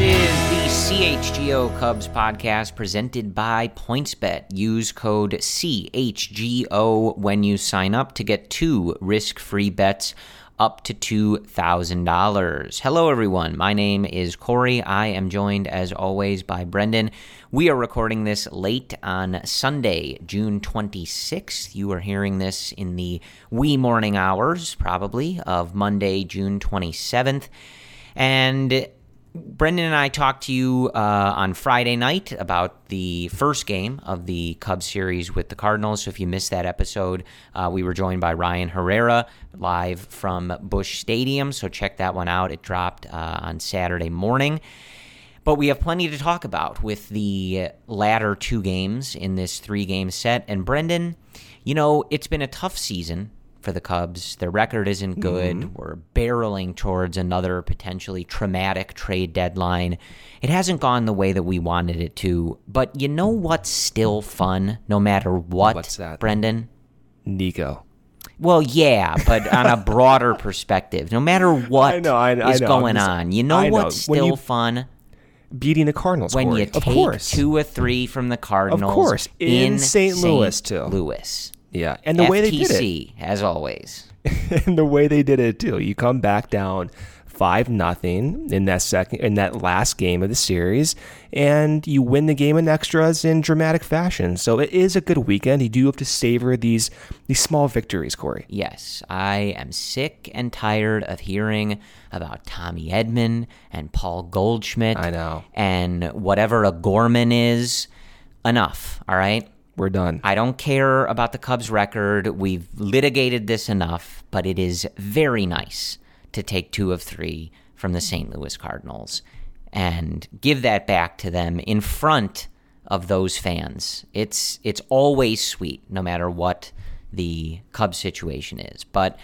This is the CHGO Cubs podcast presented by PointsBet. Use code CHGO when you sign up to get two risk free bets up to $2,000. Hello, everyone. My name is Corey. I am joined, as always, by Brendan. We are recording this late on Sunday, June 26th. You are hearing this in the wee morning hours, probably, of Monday, June 27th. And Brendan and I talked to you uh, on Friday night about the first game of the Cubs series with the Cardinals. So if you missed that episode, uh, we were joined by Ryan Herrera live from Busch Stadium. So check that one out. It dropped uh, on Saturday morning. But we have plenty to talk about with the latter two games in this three game set. And Brendan, you know, it's been a tough season for the Cubs. Their record isn't good. Mm-hmm. We're barreling towards another potentially traumatic trade deadline. It hasn't gone the way that we wanted it to. But you know what's still fun, no matter what, What's that? Brendan? Nico. Well, yeah, but on a broader perspective, no matter what I know, I- I is know. going just- on, you know know. what's still you- fun Beating the Cardinals. when Corey. you of take course. two or three from the Cardinals. of course. In St. Louis, too. Louis. Yeah, and the way they did it, as always. and the way they did it too. You come back down five nothing in that second in that last game of the series, and you win the game in extras in dramatic fashion. So it is a good weekend. You do have to savor these these small victories, Corey. Yes, I am sick and tired of hearing about Tommy Edman and Paul Goldschmidt. I know. And whatever a Gorman is. Enough, all right? We're done. I don't care about the Cubs record. We've litigated this enough, but it is very nice to take two of three from the St. Louis Cardinals and give that back to them in front of those fans. It's it's always sweet, no matter what the Cubs situation is. But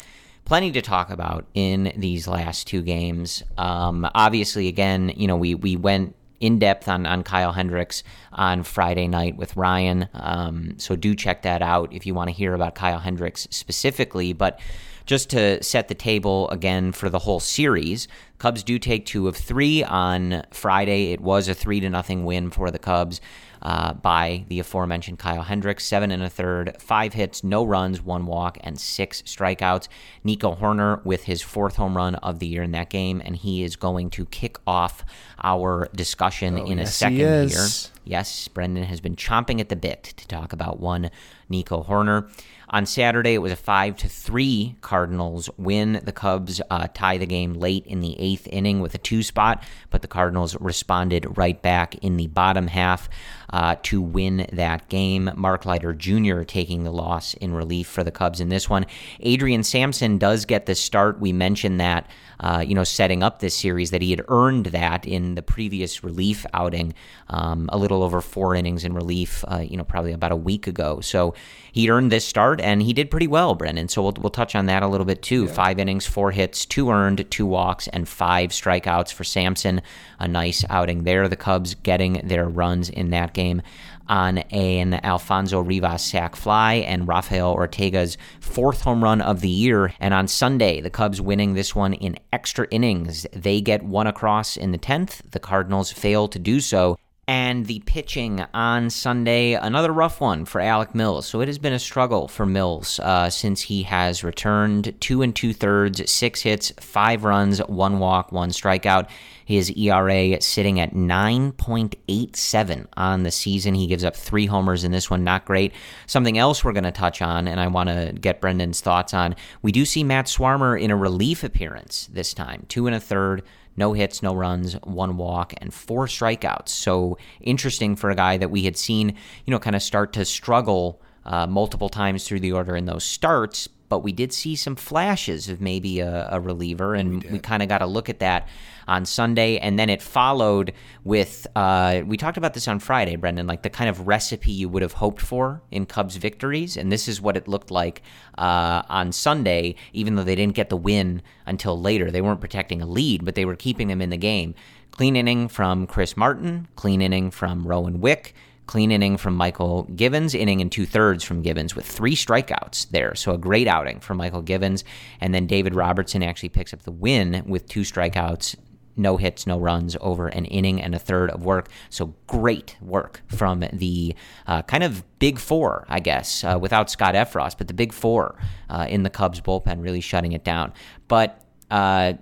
plenty to talk about in these last two games. Um, obviously, again, you know, we we went in depth on, on Kyle Hendricks on Friday night with Ryan. Um, so do check that out if you want to hear about Kyle Hendricks specifically. But just to set the table again for the whole series, Cubs do take two of three on Friday. It was a three to nothing win for the Cubs. Uh, by the aforementioned Kyle Hendricks, seven and a third, five hits, no runs, one walk, and six strikeouts. Nico Hoerner with his fourth home run of the year in that game, and he is going to kick off our discussion in a Oh, yes, he second here. Yes, Brendan has been chomping at the bit to talk about one Nico Hoerner. On Saturday, it was a five to three Cardinals win. The Cubs uh, tie the game late in the eighth inning with a two spot, but the Cardinals responded right back in the bottom half uh, to win that game. Mark Leiter Jr. taking the loss in relief for the Cubs in this one. Adrian Sampson does get the start. We mentioned that. Uh, you know, setting up this series, that he had earned that in the previous relief outing, um, a little over four innings in relief, uh, you know, probably about a week ago. So he earned this start, and he did pretty well, Brendan. So we'll, we'll touch on that a little bit too. Five innings, four hits, two earned, two walks, and five strikeouts for Sampson. A nice outing there. The Cubs getting their runs in that game on an Alfonso Rivas sac fly and Rafael Ortega's fourth home run of the year. And on Sunday, the Cubs winning this one in extra innings. They get one across in the 10th. The Cardinals fail to do so. And the pitching on Sunday, another rough one for Alec Mills. So it has been a struggle for Mills uh, since he has returned. Two and two thirds, six hits, five runs, one walk, one strikeout. His ERA sitting at 9.87 on the season. He gives up three homers in this one. Not great. Something else we're going to touch on, and I want to get Brendan's thoughts on. We do see Matt Swarmer in a relief appearance this time. Two and a third no hits, no runs, one walk, and four strikeouts. So interesting for a guy that we had seen, you know, kind of start to struggle uh, multiple times through the order in those starts. But we did see some flashes of maybe a, a reliever, and we, we kind of got to look at that on Sunday, and then it followed with uh, we talked about this on Friday, Brendan, like the kind of recipe you would have hoped for in Cubs victories, and this is what it looked like uh, on Sunday. Even though they didn't get the win until later, they weren't protecting a lead, but they were keeping them in the game. Clean inning from Chris Martin, clean inning from Rowan Wick clean inning from Mychal Givens, inning and two thirds from Givens with three strikeouts there. So a great outing for Mychal Givens. And then David Robertson actually picks up the win with two strikeouts no hits, no runs over an inning and a third of work. So great work from the uh, kind of big four, I guess, uh, without Scott Effross, but the big four uh, in the Cubs bullpen really shutting it down. But uh,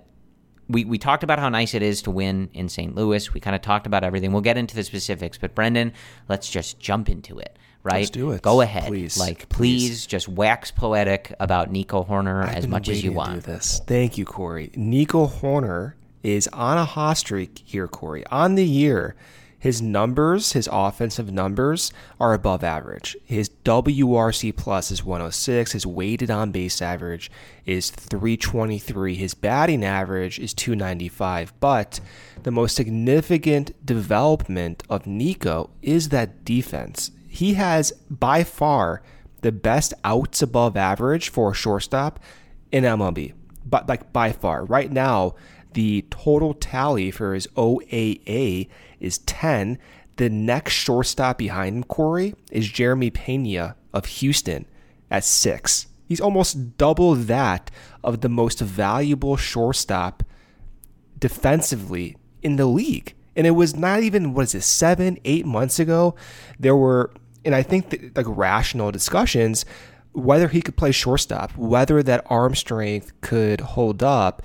we, we talked about how nice it is to win in St. Louis. We kind of talked about everything. We'll get into the specifics, but Brendan, let's just jump into it. Right? Let's do it. Go ahead. Please. Like, please, Please. just wax poetic about Nico Hoerner I've as much as you want. do this. Thank you, Corey. Nico Hoerner is on a hot streak here, Corey. On the year, his numbers, his offensive numbers, are above average. His WRC plus is 106. His weighted on base average is 323. His batting average is 295. But the most significant development of Nico is that defense. He has by far the best outs above average for a shortstop in MLB. But like by far, right now, the total tally for his OAA is 10. The next shortstop behind him, Corey, is Jeremy Pena of Houston at six. He's almost double that of the most valuable shortstop defensively in the league. And it was not even, what is it, seven, eight months ago? There were, and I think like rational discussions whether he could play shortstop, whether that arm strength could hold up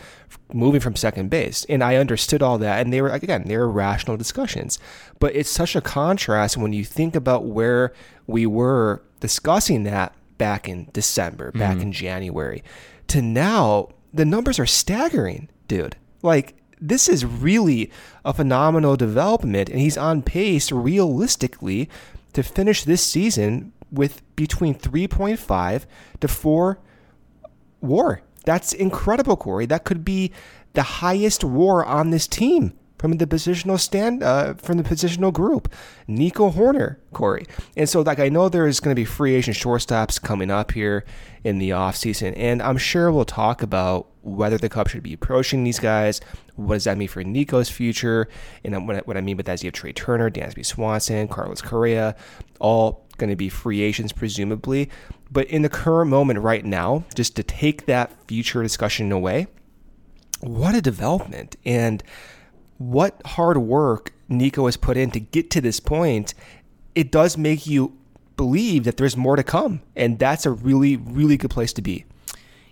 moving from second base. And I understood all that. And they were, again, they were rational discussions. But it's such a contrast when you think about where we were discussing that back in December, back mm-hmm. in January, to now, the numbers are staggering, dude. Like, this is really a phenomenal development. And he's on pace realistically to finish this season with between 3.5 to 4 war. That's incredible, Corey. That could be the highest war on this team from the positional stand uh, from the positional group. Nico Hoerner, Corey. And so like I know there is going to be free agent shortstops coming up here in the offseason, and I'm sure we'll talk about whether the Cubs should be approaching these guys. What does that mean for Nico's future? And what I, what I mean by that is you have Trea Turner, Dansby Swanson, Carlos Correa, all going to be free agents presumably. But in the current moment right now, just to take that future discussion away, what a development and what hard work Nico has put in to get to this point. It does make you believe that there's more to come, and that's a really, really good place to be.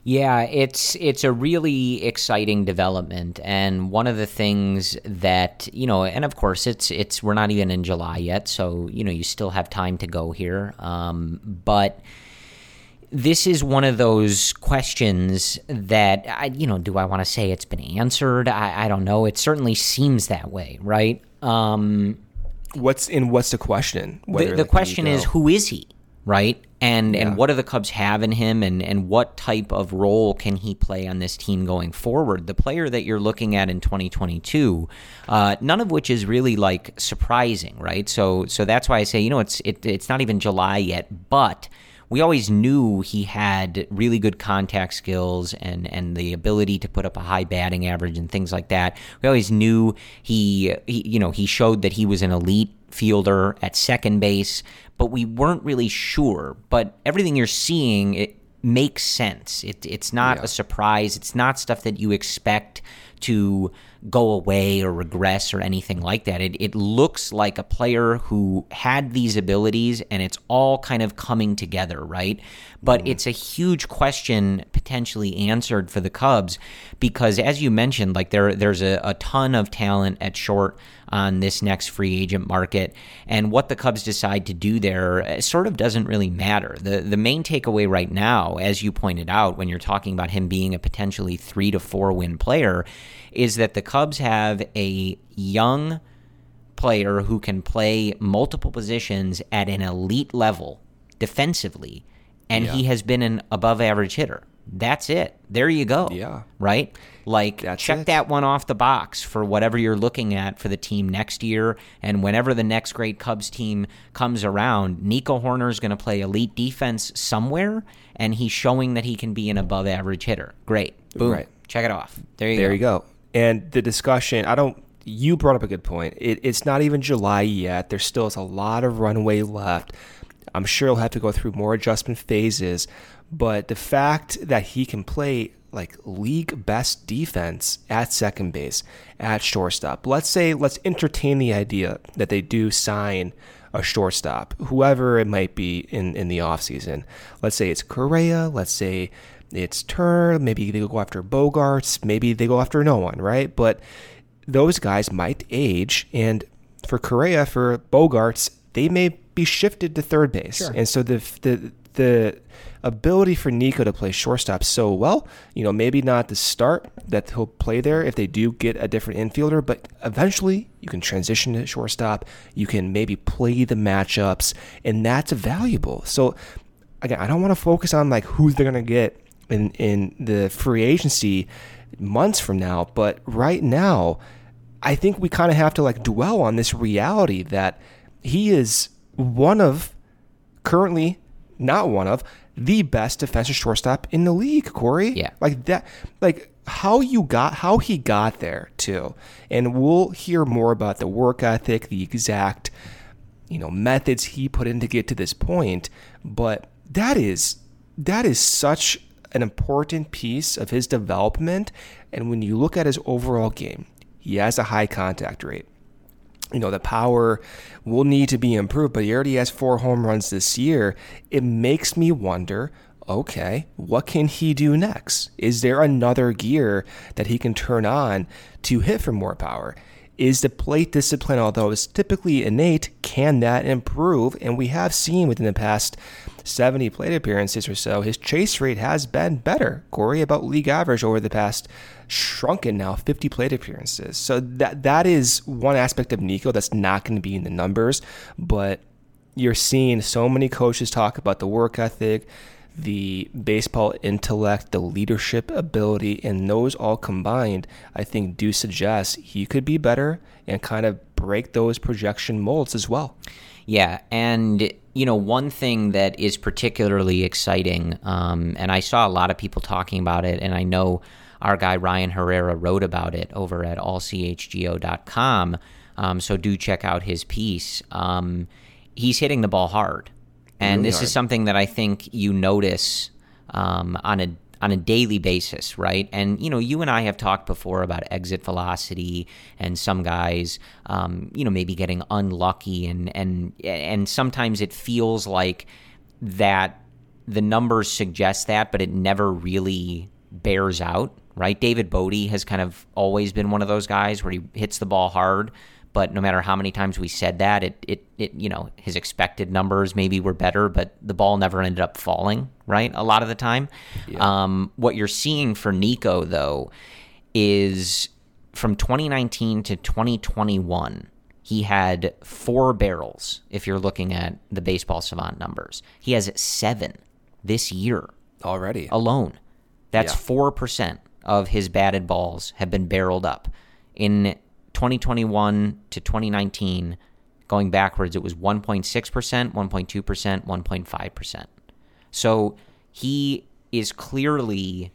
Yeah, it's it's a really exciting development, and one of the things that you know, and of course, it's it's we're not even in July yet, so you know, you still have time to go here. Um, but this is one of those questions that I, you know, do I want to say it's been answered? I, I don't know. It certainly seems that way, right? Um, What's in what's the question? the, Whether, the question is who is he right and Yeah. and what do the cubs have in him and and what type of role can he play on this team going forward the player that you're looking at in 2022 uh, none of which is really like surprising right so so that's why i say you know it's it, it's not even july yet but we always knew he had really good contact skills and, and the ability to put up a high batting average and things like that. We always knew he, he you know, he showed that he was an elite fielder at second base, but we weren't really sure. But everything you're seeing, it makes sense. It, it's not a surprise. It's not stuff that you expect to go away or regress or anything like that. It, it looks like a player who had these abilities and it's all kind of coming together, right? But it's a huge question potentially answered for the Cubs because, as you mentioned, like there there's a, a ton of talent at short on this next free agent market. And what the Cubs decide to do there uh, sort of doesn't really matter. The the main takeaway right now, as you pointed out, when you're talking about him being a potentially three to four win player, is that the Cubs have a young player who can play multiple positions at an elite level defensively, and he has been an above average hitter. That's it. There you go. Yeah. Right? Like, That's check it. that one off the box for whatever you're looking at for the team next year. And whenever the next great Cubs team comes around, Nico Hoerner is going to play elite defense somewhere, and he's showing that he can be an above average hitter. Great. Boom. Right. Check it off. There you there go. you go. And the discussion, I don't. You brought up a good point. It, it's not even July yet. There still is a lot of runway left. I'm sure he'll have to go through more adjustment phases. But the fact that he can play like league best defense at second base, at shortstop. Let's say, let's entertain the idea that they do sign a shortstop, whoever it might be in, in the offseason. Let's say it's Correa. Let's say it's Turner. Maybe they go after Bogaerts. Maybe they go after no one, right? But those guys might age. And for Correa, for Bogaerts, they may be shifted to third base. And so the, the, the ability for Nico to play shortstop so well, you know, maybe not the start that he'll play there if they do get a different infielder, but eventually you can transition to shortstop. You can maybe play the matchups, and that's valuable. So again, I don't want to focus on like who they're gonna get in in the free agency months from now, but right now, I think we kind of have to like dwell on this reality that he is one of currently not one of the best defensive shortstop in the league, Corey. Yeah. Like that like how you got how he got there too. And we'll hear more about the work ethic, the exact you know methods he put in to get to this point, but that is that is such an important piece of his development and when you look at his overall game, he has a high contact rate you know, the power will need to be improved, but he already has four home runs this year. It makes me wonder okay, what can he do next? Is there another gear that he can turn on to hit for more power? Is the plate discipline, although it's typically innate, can that improve? And we have seen within the past 70 plate appearances or so, his chase rate has been better. Corey, about league average over the past shrunken now 50 plate appearances. So that that is one aspect of Nico that's not going to be in the numbers, but you're seeing so many coaches talk about the work ethic, the baseball intellect, the leadership ability, and those all combined, I think do suggest he could be better and kind of break those projection molds as well. Yeah, and you know one thing that is particularly exciting, um, and I saw a lot of people talking about it, and I know our guy Ryan Herrera wrote about it over at allchgo.com. Um, so do check out his piece. Um, he's hitting the ball hard, and Really this hard. is something that I think you notice um, on a on a daily basis, right? And you know, you and I have talked before about exit velocity and some guys, um, you know, maybe getting unlucky, and and and sometimes it feels like that the numbers suggest that, but it never really bears out, right? David Bote has kind of always been one of those guys where he hits the ball hard, but no matter how many times we said that, it it, it you know his expected numbers maybe were better, but the ball never ended up falling, right? A lot of the time. Um, what you're seeing for Nico though is from 2019 to 2021. He had four barrels. If you're looking at the baseball savant numbers, he has seven this year Already. alone. That's Yeah. four percent of his batted balls have been barreled up. In 2021 to 2019, going backwards, it was 1.6 percent, 1.2 percent, 1.5 percent. So he is clearly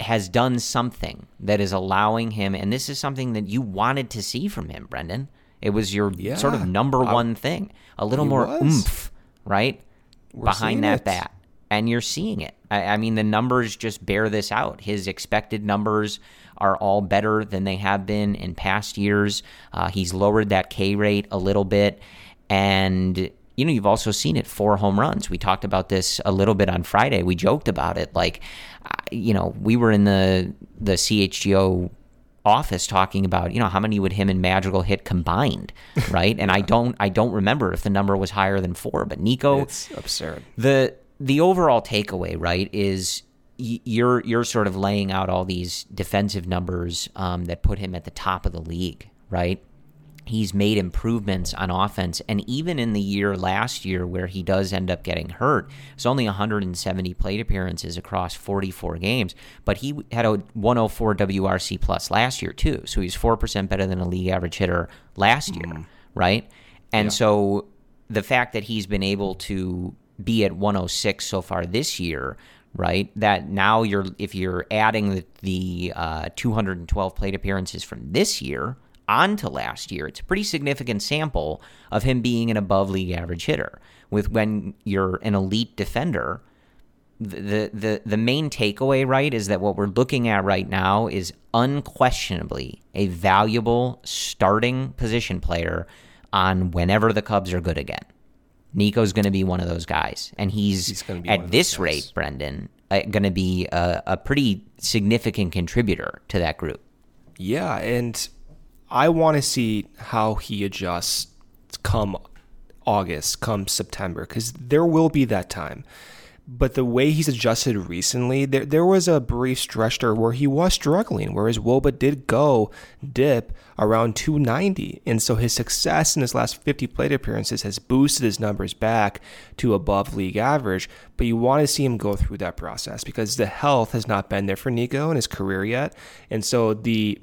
has done something that is allowing him, and this is something that you wanted to see from him, Brendan. It was your Yeah. sort of number I- one thing, a little more was. oomph, right, We're behind that it. bat. And you're seeing it. I, I mean, the numbers just bear this out. His expected numbers are all better than they have been in past years. Uh, he's lowered that K rate a little bit. And, you know, you've also seen it four home runs. We talked about this a little bit on Friday. We joked about it. Like, you know, we were in the, the CHGO office talking about you know how many would him and Madrigal hit combined, right? and I don't I don't remember if the number was higher than four, but Nico, it's absurd. The the overall takeaway, right, is you're you're sort of laying out all these defensive numbers um, that put him at the top of the league, right? He's made improvements on offense, and even in the year last year where he does end up getting hurt, it's only 170 plate appearances across 44 games, but he had a 104 WRC plus last year too, so he's four percent better than a league average hitter last year, mm. right? And yeah. so the fact that he's been able to be at 106 so far this year right? That now you're if you're adding the, the uh, 212 plate appearances from this year onto last year, it's a pretty significant sample of him being an above league average hitter. With when you're an elite defender, the the the main takeaway, right, is that what we're looking at right now is unquestionably a valuable starting position player on whenever the Cubs are good again. Nico's going to be one of those guys, and he's, he's at this rate, Brendan, uh, going to be a, a pretty significant contributor to that group. Yeah, and I want to see how he adjusts come August, come September, because there will be that time. But the way he's adjusted recently, there there was a brief stretch there where he was struggling, where his WOBA did go dip around 290. And so his success in his last 50 plate appearances has boosted his numbers back to above league average. But you want to see him go through that process because the health has not been there for Nico in his career yet. And so the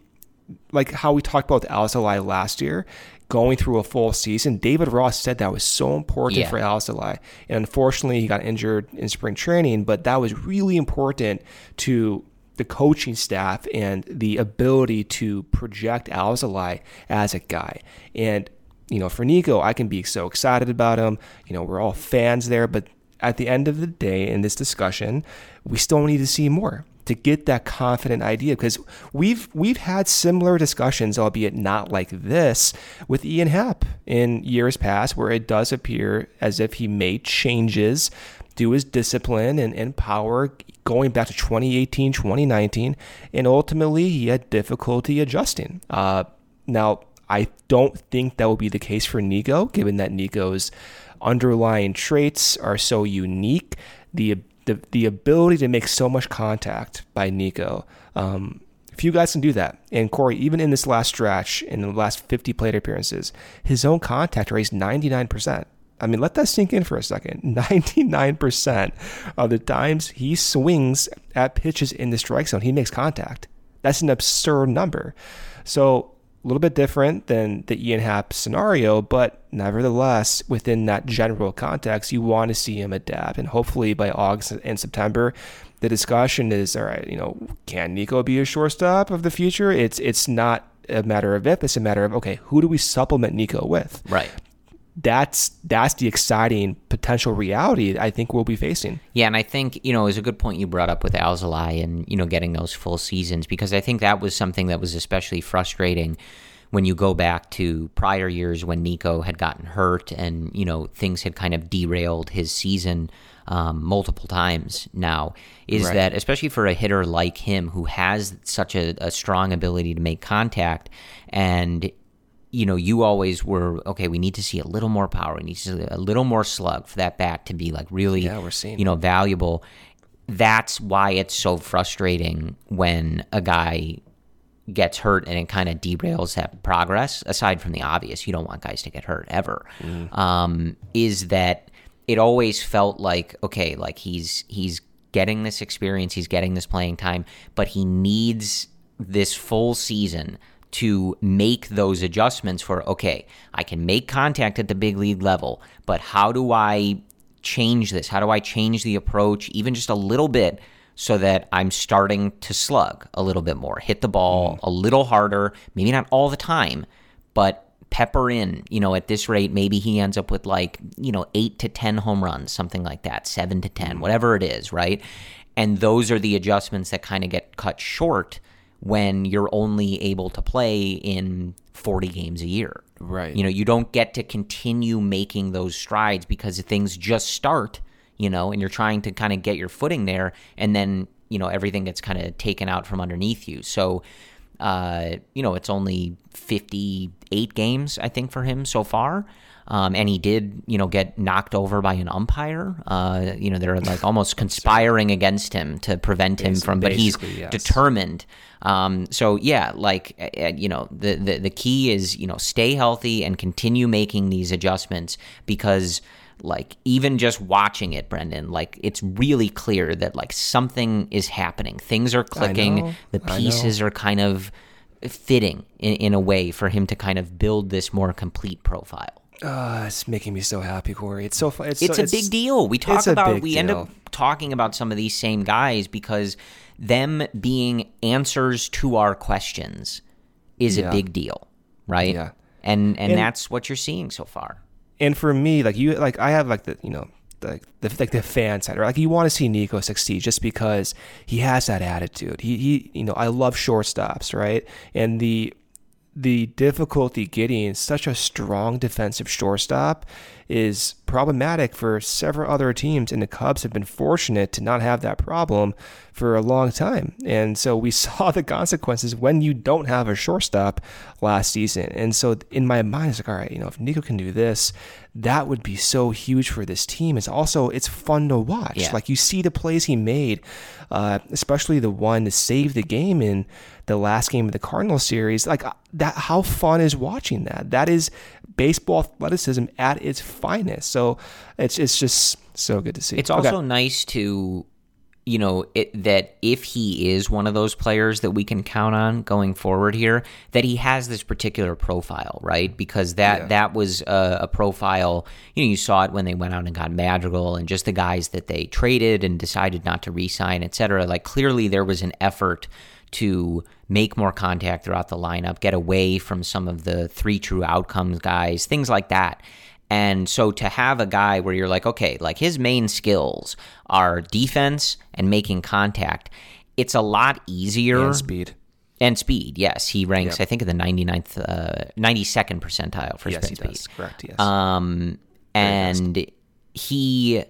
like how we talked about Alice Alzolay last year, going through a full season. David Ross said that was so important yeah. for Alzolay. And unfortunately, he got injured in spring training, but that was really important to the coaching staff and the ability to project Alzolay as a guy. And, you know, for Nico, I can be so excited about him. You know, we're all fans there, but at the end of the day, in this discussion, we still need to see more to get that confident idea because we've we've had similar discussions, albeit not like this, with Ian Happ in years past, where it does appear as if he made changes to his discipline and, and power going back to 2018, 2019, and ultimately he had difficulty adjusting. Uh, now, I don't think that will be the case for Nico, given that Nico's underlying traits are so unique. The the the ability to make so much contact by Nico. Um, you guys can do that, and Corey, even in this last stretch, in the last 50 plate appearances, his own contact rate is 99%. I mean, let that sink in for a second. 99% of the times he swings at pitches in the strike zone, he makes contact. That's an absurd number. So a little bit different than the Ian Happ scenario, but nevertheless, within that general context, you want to see him adapt. And hopefully by August and September, the discussion is all right, you know, can Nico be a shortstop of the future? It's it's not a matter of if, it's a matter of okay, who do we supplement Nico with? Right that's that's the exciting potential reality I think we'll be facing. Yeah, and I think you know is a good point you brought up with Alzolay and you know getting those full seasons because I think that was something that was especially frustrating when you go back to prior years when Nico had gotten hurt and you know things had kind of derailed his season um, multiple times now is right. that especially for a hitter like him who has such a, a strong ability to make contact and you know, you always were okay. We need to see a little more power. We need to see a little more slug for that bat to be like really, yeah, we're seeing, you know, valuable. That's why it's so frustrating when a guy gets hurt and it kind of derails that progress. Aside from the obvious, you don't want guys to get hurt ever. Mm. Um, is that it always felt like okay, like he's he's getting this experience, he's getting this playing time, but he needs this full season to make those adjustments for okay, I can make contact at the big league level, but how do I change this? How do I change the approach even just a little bit so that I'm starting to slug a little bit more, hit the ball mm. a little harder, maybe not all the time, but pepper in, you know, at this rate, maybe he ends up with like, you know, eight to 10 home runs, something like that, seven to 10, whatever it is, right? And those are the adjustments that kind of get cut short when you're only able to play in 40 games a year. Right. You know, you don't get to continue making those strides because things just start, you know, and you're trying to kind of get your footing there and then, you know, everything gets kind of taken out from underneath you. So, uh, you know, it's only 58 games, I think, for him so far. Um, and he did, you know, get knocked over by an umpire. Uh, you know, they're like almost conspiring against him to prevent him from, but he's yes. determined. Um, so yeah, like uh, you know, the, the the key is you know stay healthy and continue making these adjustments because like even just watching it, Brendan, like it's really clear that like something is happening. Things are clicking. know, the pieces are kind of fitting in, in a way for him to kind of build this more complete profile. Uh, it's making me so happy, Corey. It's so fun. It's, It's so, a big deal. We talk it's about we end up talking about some of these same guys because them being answers to our questions is Yeah. a big deal, right? Yeah. And, and And- that's what you're seeing so far. And for me, like you, like I have like the you know like the like the fan side, or like you want to see Nico succeed just because he has that attitude. He he you know I love shortstops, right? And the the difficulty getting such a strong defensive shortstop is problematic for several other teams, and the Cubs have been fortunate to not have that problem for a long time. And so we saw the consequences when you don't have a shortstop last season. And so in my mind, it's like, all right, you know, if Nico can do this, that would be so huge for this team. It's also it's fun to watch. Yeah. Like you see the plays he made, uh, especially the one to save the game in the last game of the Cardinals series. Like uh, that, how fun is watching that? That is baseball athleticism at its finest. So it's it's just so good to see. It's Okay. also nice to, you know, it, that if he is one of those players that we can count on going forward here, that he has this particular profile, right? Because that Yeah. that was a, a profile. You know, you saw it when they went out and got Madrigal and just the guys that they traded and decided not to re-sign, et cetera. Like clearly there was an effort to make more contact throughout the lineup, get away from some of the three true outcomes guys, things like that. And so to have a guy where you're like, okay, like his main skills are defense and making contact, it's a lot easier. and speed. And speed, yes. He ranks, I think, in the 99th, uh, 92nd percentile for Yes, does. speed. Correct. Yes. Um, and he,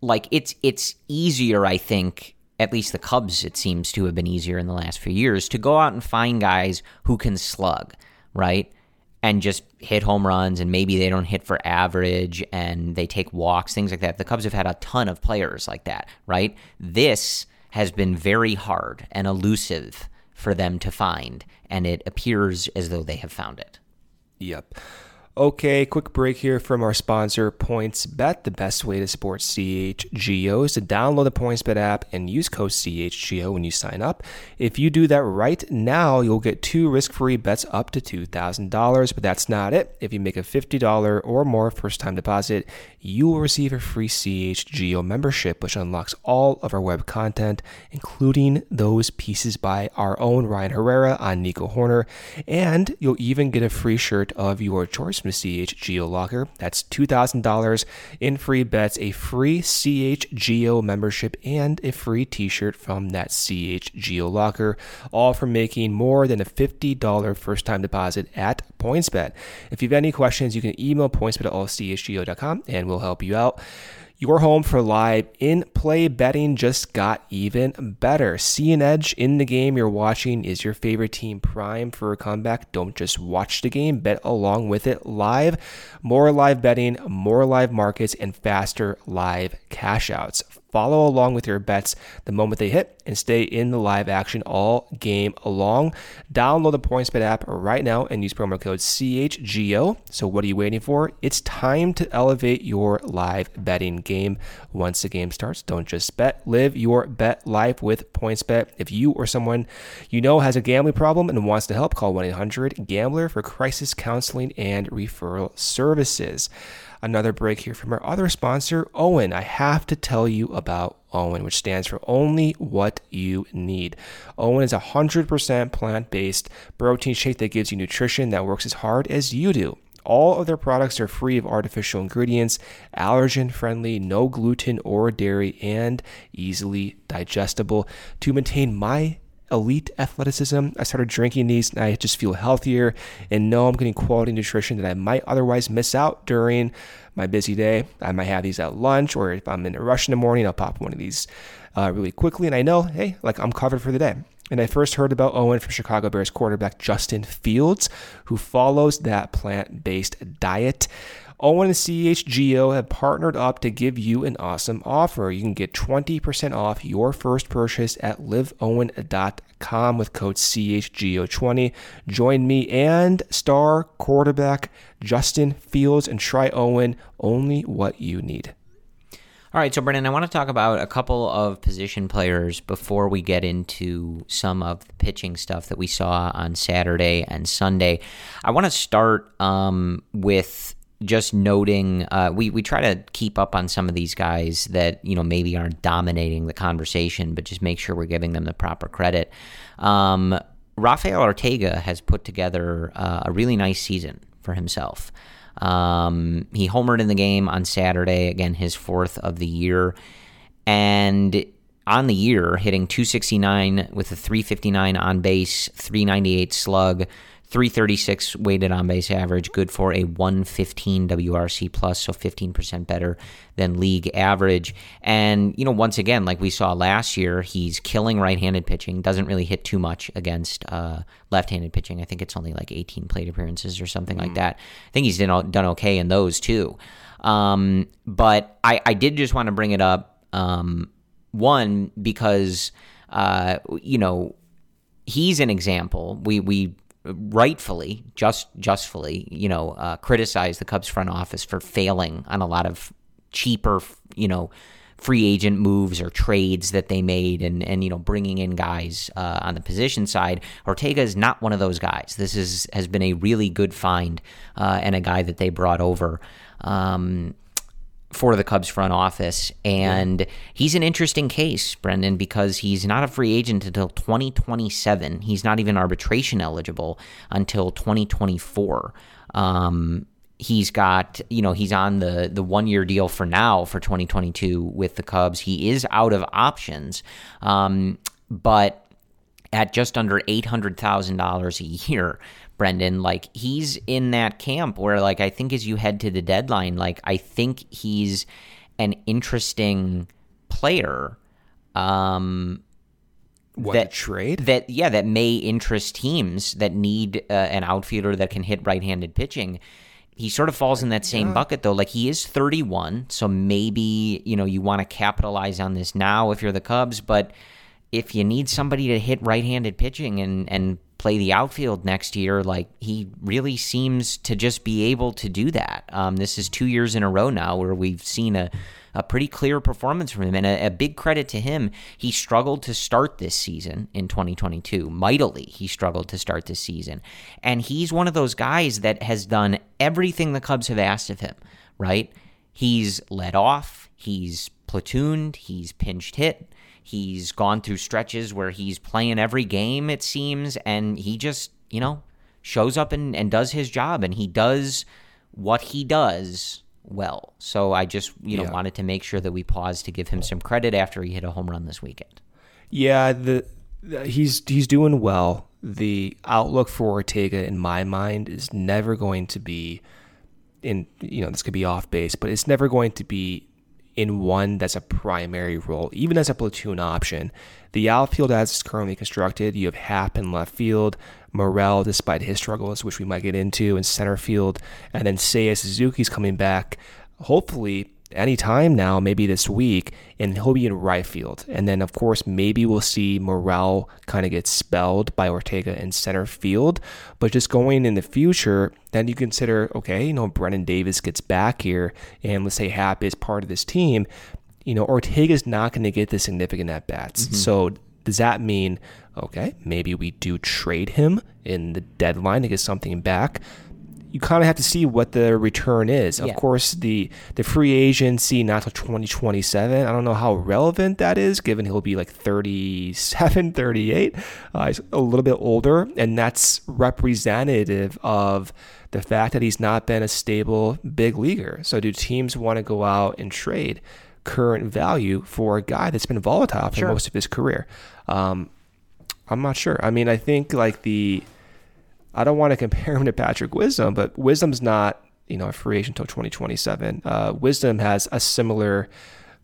like, it's it's easier, I think. At least the Cubs, it seems to have been easier in the last few years to go out and find guys who can slug, right? And just hit home runs, and maybe they don't hit for average, and they take walks, things like that. The Cubs have had a ton of players like that, right? This has been very hard and elusive for them to find, and it appears as though they have found it. Yep. Okay, quick break here from our sponsor, PointsBet. The best way to support CHGO is to download the PointsBet app and use code CHGO when you sign up. If you do that right now, you'll get two risk free bets up to $2,000, but that's not it. If you make a $50 or more first time deposit, you will receive a free CHGO membership, which unlocks all of our web content, including those pieces by our own Ryan Herrera on Nico Hoerner, and you'll even get a free shirt of your choice from CHGO Locker. That's $2,000 in free bets, a free CHGO membership, and a free t shirt from that CHGO Locker, all for making more than a $50 first time deposit at PointsBet. If you have any questions, you can email pointsbet at allchgo.com and we'll help you out. Your home for live in play betting just got even better. See an edge in the game you're watching. Is your favorite team prime for a comeback? Don't just watch the game, bet along with it live. More live betting, more live markets, and faster live cash outs. Follow along with your bets the moment they hit and stay in the live action all game long. Download the PointsBet app right now and use promo code CHGO. So, what are you waiting for? It's time to elevate your live betting game. Once the game starts, don't just bet, live your bet life with PointsBet. If you or someone you know has a gambling problem and wants to help, call 1 800 Gambler for crisis counseling and referral services. Another break here from our other sponsor, OWYN. I have to tell you about OWYN, which stands for Only What You Need. OWYN is a 100% plant based protein shake that gives you nutrition that works as hard as you do. All of their products are free of artificial ingredients, allergen friendly, no gluten or dairy, and easily digestible. To maintain my elite athleticism. I started drinking these and I just feel healthier and know I'm getting quality nutrition that I might otherwise miss out during my busy day. I might have these at lunch or if I'm in a rush in the morning, I'll pop one of these uh, really quickly and I know, hey, like I'm covered for the day. And I first heard about OWYN from Chicago Bears quarterback Justin Fields, who follows that plant based diet. OWYN and CHGO have partnered up to give you an awesome offer. You can get 20% off your first purchase at liveowyn.com with code CHGO20. Join me and star quarterback Justin Fields and try OWYN only what you need. All right, so Brendan, I want to talk about a couple of position players before we get into some of the pitching stuff that we saw on Saturday and Sunday. I want to start um, with just noting uh, we we try to keep up on some of these guys that you know maybe aren't dominating the conversation, but just make sure we're giving them the proper credit. Um, Rafael Ortega has put together uh, a really nice season for himself. Um, he homered in the game on Saturday, again his fourth of the year, and on the year hitting 269 with a 359 on base, 398 slug. 336 weighted on base average, good for a 115 WRC plus, so 15% better than league average. And, you know, once again, like we saw last year, he's killing right handed pitching, doesn't really hit too much against uh, left handed pitching. I think it's only like 18 plate appearances or something mm. like that. I think he's done, done okay in those too. Um, but I, I did just want to bring it up. Um, one, because, uh, you know, he's an example. We, we, rightfully, just justfully, you know, uh, criticize the Cubs front office for failing on a lot of cheaper, you know, free agent moves or trades that they made, and and you know, bringing in guys uh, on the position side. Ortega is not one of those guys. This is has been a really good find uh, and a guy that they brought over. Um, for the Cubs front office. And he's an interesting case, Brendan, because he's not a free agent until 2027. He's not even arbitration eligible until 2024. Um, he's got, you know, he's on the the one year deal for now for 2022 with the Cubs. He is out of options, um, but at just under $800,000 a year. Brendan. Like he's in that camp where like I think as you head to the deadline, like I think he's an interesting player. Um what, that trade that yeah that may interest teams that need uh, an outfielder that can hit right-handed pitching he sort of falls in that same bucket though like he is 31 so maybe you know you want to capitalize on this now if you're the cubs but if you need somebody to hit right-handed pitching and and play the outfield next year, like he really seems to just be able to do that. Um, this is two years in a row now where we've seen a, a pretty clear performance from him, and a, a, big credit to him. He struggled to start this season in 2022. Mightily, he struggled to start this season. And he's one of those guys that has done everything the Cubs have asked of him, right? He's led off, he's platooned, he's pinched hit. He's gone through stretches where he's playing every game, it seems, and he just, you know, shows up and, and does his job and he does what he does well. So I just, you know, yeah. wanted to make sure that we paused to give him some credit after he hit a home run this weekend. Yeah, the, the he's he's doing well. The outlook for Ortega in my mind is never going to be in you know, this could be off base, but it's never going to be in one that's a primary role, even as a platoon option. The outfield, as it's currently constructed, you have Happ in left field, Morel, despite his struggles, which we might get into, in center field, and then Seiya Suzuki's coming back, hopefully any time now, maybe this week, and he'll be in right field. And then, of course, maybe we'll see Morel kind of get spelled by Ortega in center field. But just going in the future, then you consider, okay, you know, Brennen Davis gets back here, and let's say Happ is part of this team. You know, Ortega's not going to get the significant at bats. Mm-hmm. So does that mean, okay, maybe we do trade him in the deadline to get something back? You kind of have to see what the return is. Of Yeah. course, the the free agency not till 2027. I don't know how relevant that is, given he'll be like 37, 38. Uh, he's a little bit older, and that's representative of the fact that he's not been a stable big leaguer. So, do teams want to go out and trade current value for a guy that's been volatile for Sure. most of his career? Um, I'm not sure. I mean, I think like the I don't want to compare him to Patrick Wisdom, but Wisdom's not, you know, a free agent until 2027. Uh, Wisdom has a similar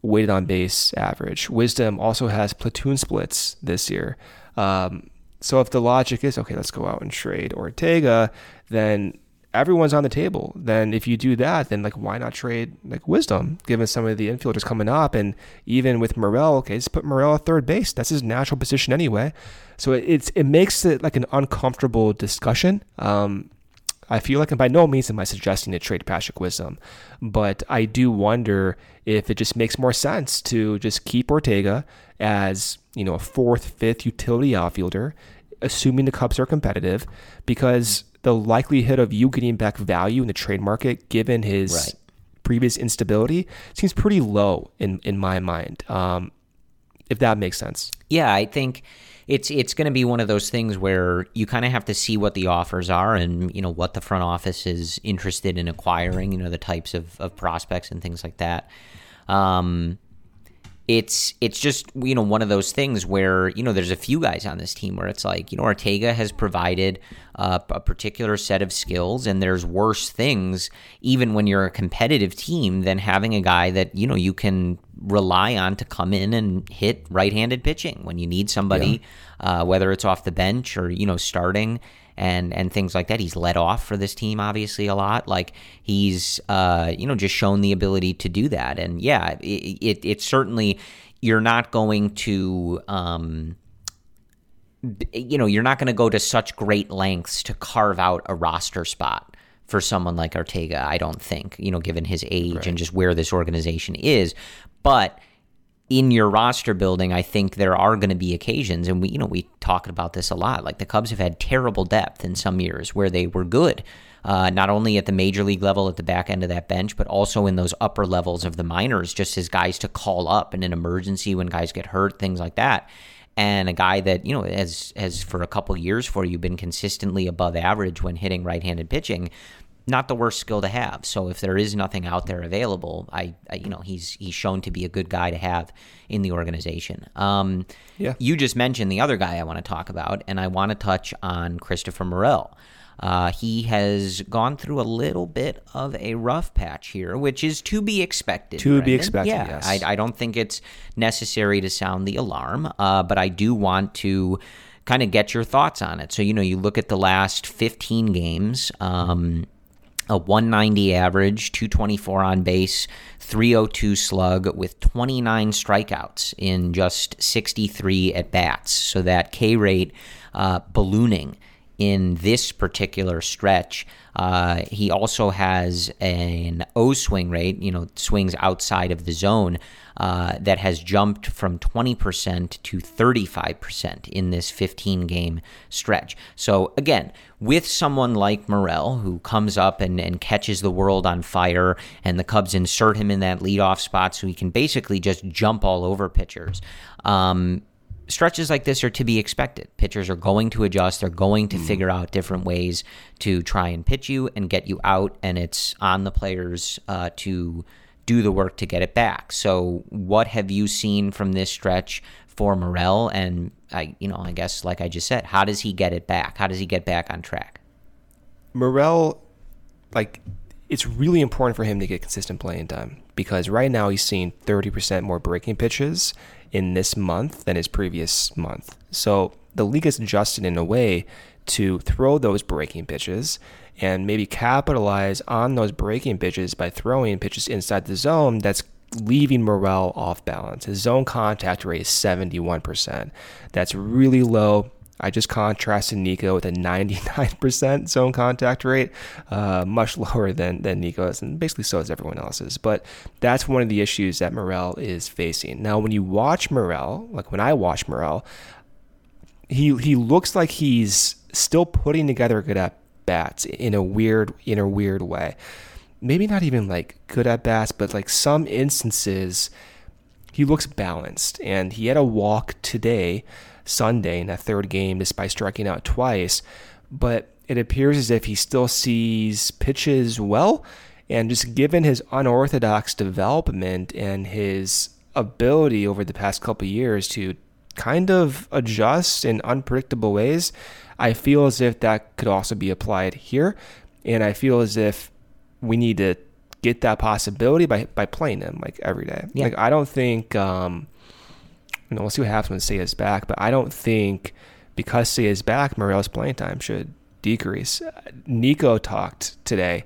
weighted on base average. Wisdom also has platoon splits this year. Um, so if the logic is, okay, let's go out and trade Ortega, then everyone's on the table. Then if you do that, then like why not trade like Wisdom, given some of the infielders coming up, and even with Morel, okay, just put Morel at third base. That's his natural position anyway. So it, it's it makes it like an uncomfortable discussion. Um, I feel like, and by no means am I suggesting to trade Patrick Wisdom, but I do wonder if it just makes more sense to just keep Ortega as you know a fourth, fifth utility outfielder, assuming the Cubs are competitive, because the likelihood of you getting back value in the trade market, given his Right. previous instability, seems pretty low in in my mind. Um, if that makes sense. Yeah, I think it's it's going to be one of those things where you kind of have to see what the offers are and you know what the front office is interested in acquiring. You know the types of, of prospects and things like that. Um, it's it's just you know one of those things where you know there's a few guys on this team where it's like you know Ortega has provided uh, a particular set of skills and there's worse things even when you're a competitive team than having a guy that you know you can rely on to come in and hit right-handed pitching when you need somebody uh, whether it's off the bench or you know starting and and things like that. He's led off for this team obviously a lot. Like he's uh, you know just shown the ability to do that. And yeah, it, it it's certainly you're not going to um, you know you're not going to go to such great lengths to carve out a roster spot for someone like Ortega. I don't think you know given his age and just where this organization is, but in your roster building, I think there are going to be occasions, and we, you know, we talked about this a lot. Like the Cubs have had terrible depth in some years where they were good, uh, not only at the major league level at the back end of that bench, but also in those upper levels of the minors, just as guys to call up in an emergency when guys get hurt, things like that. And a guy that you know has has for a couple years for you been consistently above average when hitting right-handed pitching not the worst skill to have. So if there is nothing out there available, I, I you know he's he's shown to be a good guy to have in the organization. Um, Yeah. You just mentioned the other guy I want to talk about, and I want to touch on Christopher Morel. Uh, he has gone through a little bit of a rough patch here, which is to be expected. To be expected, Yeah, yes. I, I don't think it's necessary to sound the alarm, uh, but I do want to kind of get your thoughts on it. So, you know, you look at the last 15 games, um, a 190 average, 224 on base, 302 slug with 29 strikeouts in just 63 at bats. So that K rate uh, ballooning in this particular stretch. Uh, he also has an O swing rate, you know, swings outside of the zone, uh, that has jumped from 20% to 35% in this 15 game stretch. So, again, with someone like Morel, who comes up and, and catches the world on fire, and the Cubs insert him in that leadoff spot so he can basically just jump all over pitchers. Um, stretches like this are to be expected. Pitchers are going to adjust. They're going to figure out different ways to try and pitch you and get you out, and it's on the players uh, to do the work to get it back. So, what have you seen from this stretch for Morel? And I, you know, I guess like I just said, how does he get it back? How does he get back on track? Morel, like, it's really important for him to get consistent playing time because right now he's seeing 30% more breaking pitches in this month than his previous month. So the league has adjusted in a way to throw those breaking pitches and maybe capitalize on those breaking pitches by throwing pitches inside the zone that's leaving Morel off balance. His zone contact rate is 71%. That's really low. I just contrasted Nico with a 99% zone contact rate, uh, much lower than, than Nico's, and basically so is everyone else's. But that's one of the issues that Morel is facing. Now, when you watch Morel, like when I watch Morel, he he looks like he's still putting together a good at bats in a weird in a weird way. Maybe not even like good at bats, but like some instances he looks balanced. And he had a walk today, Sunday in that third game despite striking out twice, but it appears as if he still sees pitches well. And just given his unorthodox development and his ability over the past couple years to kind of adjust in unpredictable ways, I feel as if that could also be applied here. And I feel as if we need to get that possibility by by playing him like every day. Yeah. Like I don't think um you know, we'll see what happens when Seiya is back, but I don't think because Seiya is back, Morel's playing time should decrease. Nico talked today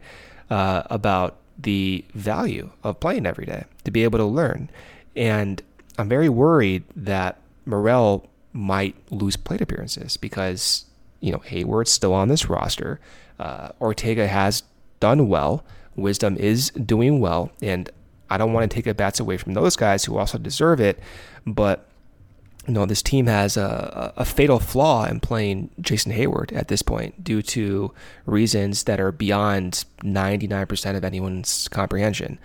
uh, about the value of playing every day to be able to learn. And I'm very worried that Morel might lose plate appearances because, you know, Heyward's still on this roster. Uh, Ortega has done well. Wisdom is doing well. And I don't want to take the bats away from those guys who also deserve it. But you know, this team has a, a fatal flaw in playing Jason Heyward at this point due to reasons that are beyond 99% of anyone's comprehension.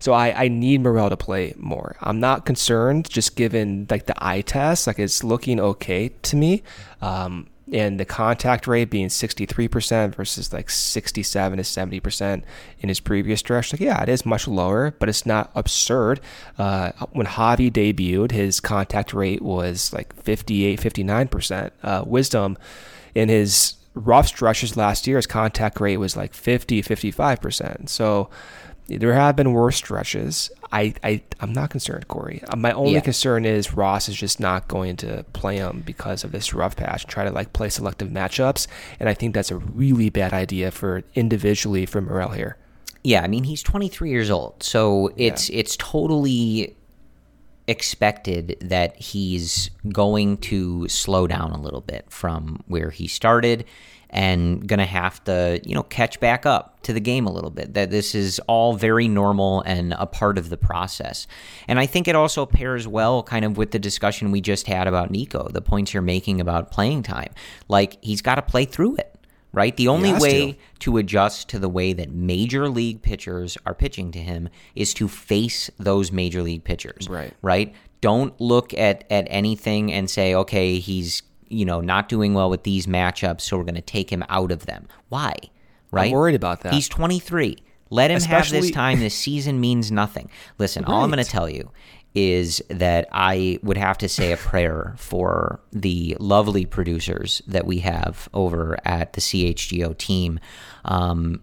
So I, I need Morel to play more. I'm not concerned, just given like the eye test, like it's looking okay to me. Um, and the contact rate being 63% versus like 67 to 70% in his previous stretch. Like, yeah, it is much lower, but it's not absurd. Uh, when Javi debuted, his contact rate was like 58, 59%. Uh, Wisdom in his rough stretches last year, his contact rate was like 50, 55%. So, there have been worse stretches. I, I I'm not concerned, Corey. Uh, my only yeah. concern is Ross is just not going to play him because of this rough patch. Try to like play selective matchups, and I think that's a really bad idea for individually for Morel here. Yeah, I mean he's 23 years old, so it's yeah. it's totally expected that he's going to slow down a little bit from where he started and going to have to, you know, catch back up to the game a little bit. That this is all very normal and a part of the process. And I think it also pairs well kind of with the discussion we just had about Nico, the points you're making about playing time. Like he's got to play through it right? The only way to. to. adjust to the way that major league pitchers are pitching to him is to face those major league pitchers. Right. Right? Don't look at at anything and say, "Okay, he's you know, not doing well with these matchups, so we're going to take him out of them. Why? Right? I'm worried about that. He's 23. Let him Especially... have this time. This season means nothing. Listen, right. all I'm going to tell you is that I would have to say a prayer for the lovely producers that we have over at the CHGO team um,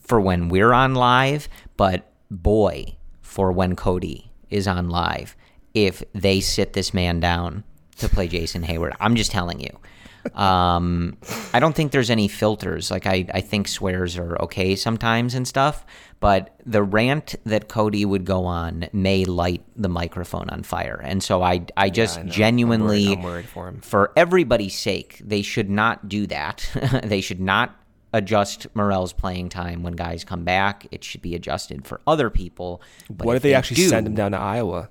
for when we're on live, but boy, for when Cody is on live, if they sit this man down to play Jason Heyward. I'm just telling you. Um, I don't think there's any filters. Like I, I think swears are okay sometimes and stuff, but the rant that Cody would go on may light the microphone on fire. And so I, I just yeah, I genuinely, I'm worried, I'm worried for him. For everybody's sake, they should not do that. they should not adjust Morel's playing time when guys come back. It should be adjusted for other people. But what if they, they actually do, send him down to Iowa?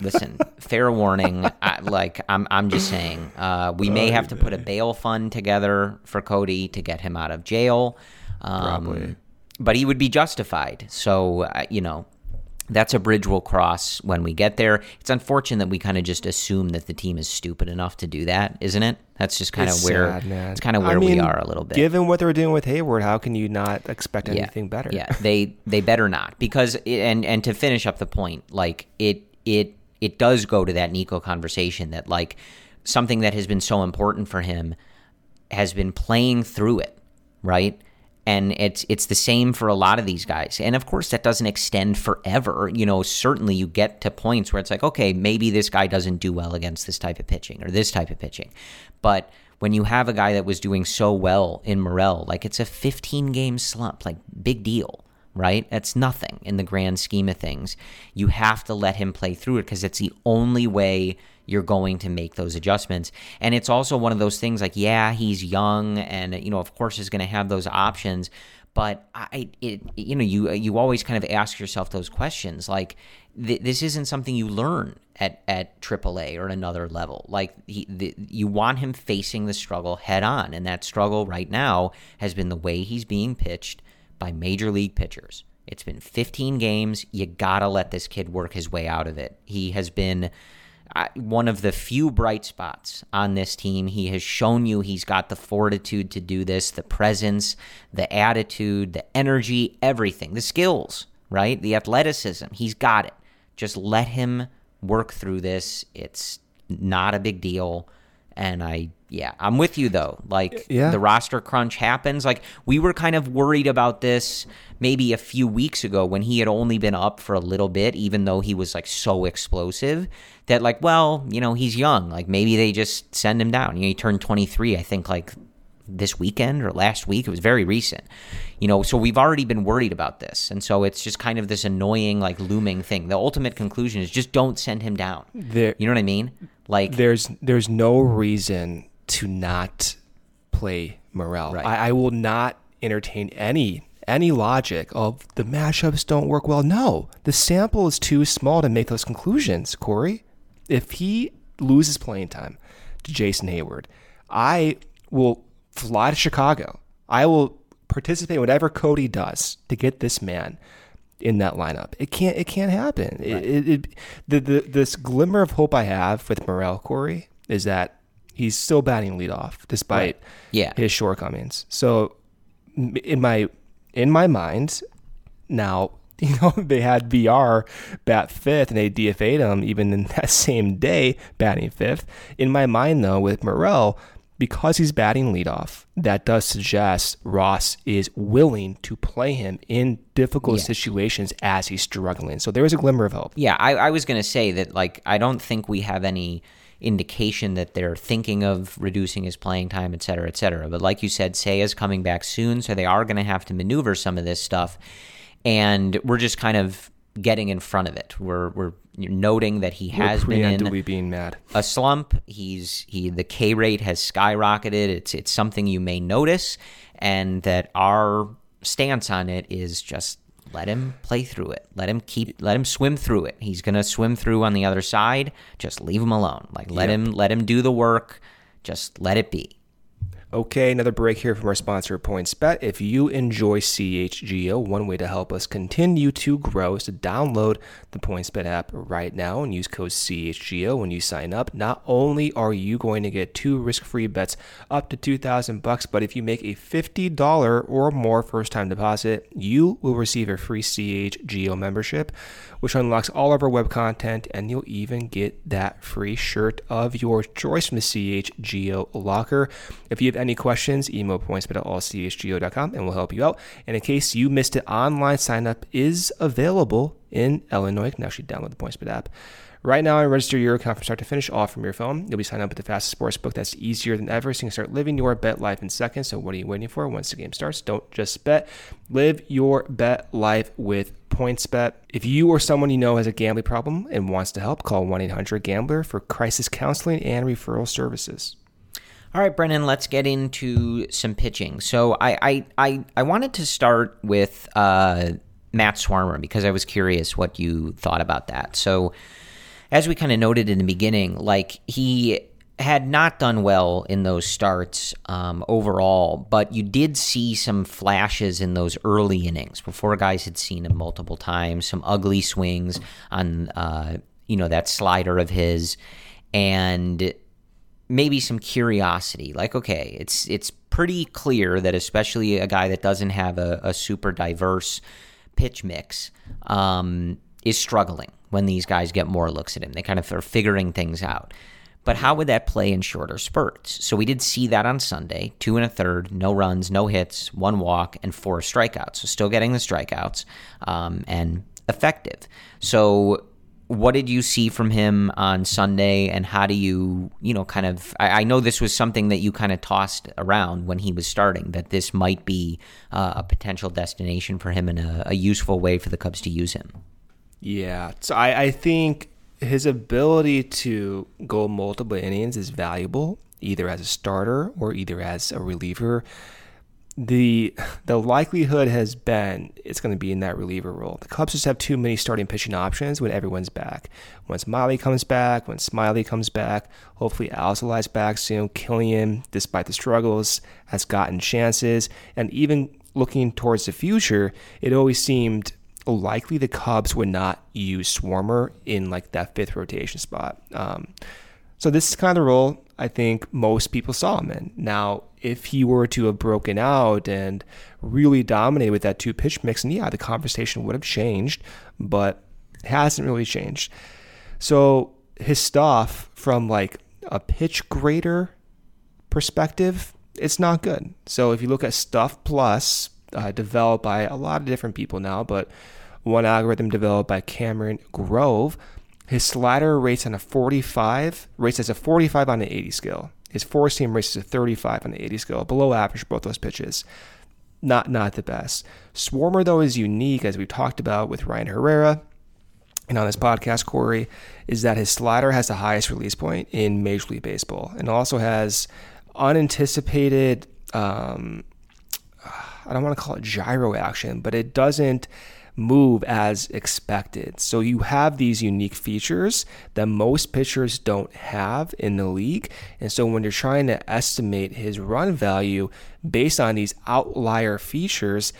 Listen, fair warning. I, like I'm, I'm just saying, uh, we may have to put a bail fund together for Cody to get him out of jail. Um, Probably, but he would be justified. So uh, you know, that's a bridge we'll cross when we get there. It's unfortunate that we kind of just assume that the team is stupid enough to do that, isn't it? That's just kind of where sad, it's kind of where I mean, we are a little bit. Given what they're doing with Heyward, how can you not expect anything yeah, better? Yeah, they they better not because and and to finish up the point, like it it it does go to that Nico conversation that like something that has been so important for him has been playing through it, right? And it's it's the same for a lot of these guys. And of course that doesn't extend forever. You know, certainly you get to points where it's like, okay, maybe this guy doesn't do well against this type of pitching or this type of pitching. But when you have a guy that was doing so well in Morel, like it's a 15 game slump, like big deal right? That's nothing in the grand scheme of things. You have to let him play through it because it's the only way you're going to make those adjustments. And it's also one of those things like, yeah, he's young and, you know, of course, he's going to have those options. but I, it, you know, you you always kind of ask yourself those questions. Like, th- this isn't something you learn at at AAA or another level. Like, he, the, you want him facing the struggle head on, and that struggle right now has been the way he's being pitched by major league pitchers. It's been 15 games. You gotta let this kid work his way out of it. He has been uh, one of the few bright spots on this team. He has shown you he's got the fortitude to do this, the presence, the attitude, the energy, everything, the skills, right? The athleticism. He's got it. Just let him work through this. It's not a big deal. And I, yeah, I'm with you though. Like yeah. the roster crunch happens. Like we were kind of worried about this maybe a few weeks ago when he had only been up for a little bit, even though he was like so explosive that like, well, you know, he's young. Like maybe they just send him down. You know, he turned 23, I think like this weekend or last week. It was very recent. You know, so we've already been worried about this. And so it's just kind of this annoying, like looming thing. The ultimate conclusion is just don't send him down. There, you know what I mean? Like there's there's no reason to not play Morel. Right. I, I will not entertain any any logic of the mashups don't work well. No, the sample is too small to make those conclusions, Corey. If he loses playing time to Jason Heyward, I will fly to Chicago. I will participate in whatever Cody does to get this man in that lineup. It can't. It can't happen. Right. It, it, the, the this glimmer of hope I have with Morel Corey is that he's still batting leadoff despite right. yeah. his shortcomings. So in my in my mind now. You know, they had Villar bat fifth and they DFA'd him even in that same day, batting fifth. In my mind, though, with Morel, because he's batting leadoff, that does suggest Ross is willing to play him in difficult yeah. situations as he's struggling. So there is a glimmer of hope. Yeah, I, I was going to say that, like, I don't think we have any indication that they're thinking of reducing his playing time, et cetera, et cetera. But like you said, Seiya's coming back soon, so they are going to have to maneuver some of this stuff. And we're just kind of getting in front of it. We're we're noting that he has been in being mad. a slump. He's he the K rate has skyrocketed. It's it's something you may notice, and that our stance on it is just let him play through it. Let him keep let him swim through it. He's gonna swim through on the other side. Just leave him alone. Like let yep. him let him do the work. Just let it be. Okay, another break here from our sponsor, PointsBet. If you enjoy CHGO, one way to help us continue to grow is to download the PointsBet app right now and use code CHGO when you sign up. Not only are you going to get two risk-free bets up to 2000 bucks, but if you make a $50 or more first-time deposit, you will receive a free CHGO membership which unlocks all of our web content, and you'll even get that free shirt of your choice from the CHGO locker. If you have any questions, email pointsbet at allchgo.com and we'll help you out. And in case you missed it, online sign up is available in Illinois. You can actually download the PointsBet app. Right now, I register your account from start to finish all from your phone. You'll be signed up with the fastest sports book that's easier than ever, so you can start living your bet life in seconds. So, what are you waiting for? Once the game starts, don't just bet. Live your bet life with PointsBet. If you or someone you know has a gambling problem and wants to help, call 1 800 Gambler for crisis counseling and referral services. All right, Brendan, let's get into some pitching. So I I I, I wanted to start with uh, Matt Swarmer because I was curious what you thought about that. So as we kind of noted in the beginning, like he had not done well in those starts um, overall, but you did see some flashes in those early innings before guys had seen him multiple times. Some ugly swings on, uh, you know, that slider of his, and maybe some curiosity. Like, okay, it's it's pretty clear that especially a guy that doesn't have a, a super diverse pitch mix um, is struggling when these guys get more looks at him. They kind of are figuring things out. But how would that play in shorter spurts? So we did see that on Sunday two and a third, no runs, no hits, one walk, and four strikeouts. So still getting the strikeouts um, and effective. So what did you see from him on Sunday, and how do you, you know, kind of? I, I know this was something that you kind of tossed around when he was starting, that this might be uh, a potential destination for him and a, a useful way for the Cubs to use him. Yeah. So I, I think his ability to go multiple innings is valuable, either as a starter or either as a reliever. The the likelihood has been it's going to be in that reliever role. The Cubs just have too many starting pitching options when everyone's back. Once Smyly comes back, when Smyly comes back, hopefully Alzolay's back soon. Kilian, despite the struggles, has gotten chances, and even looking towards the future, it always seemed likely the Cubs would not use Swarmer in like that fifth rotation spot. Um, so this is kind of the role I think most people saw him in. Now, if he were to have broken out and really dominated with that two pitch mix, and yeah, the conversation would have changed, but hasn't really changed. So his stuff from like a pitch grader perspective, it's not good. So if you look at Stuff Plus, uh, developed by a lot of different people now, but one algorithm developed by Cameron Grove, his slider rates on a 45, rates as a 45 on an 80 scale. His four seam rates as a 35 on the 80 scale, below average both those pitches. Not not the best. Swarmer though is unique, as we've talked about with Ryan Herrera and on this podcast, Corey, is that his slider has the highest release point in Major League Baseball, and also has unanticipated. Um, I don't want to call it gyro action, but it doesn't move as expected. So you have these unique features that most pitchers don't have in the league. And so when you're trying to estimate his run value based on these outlier features,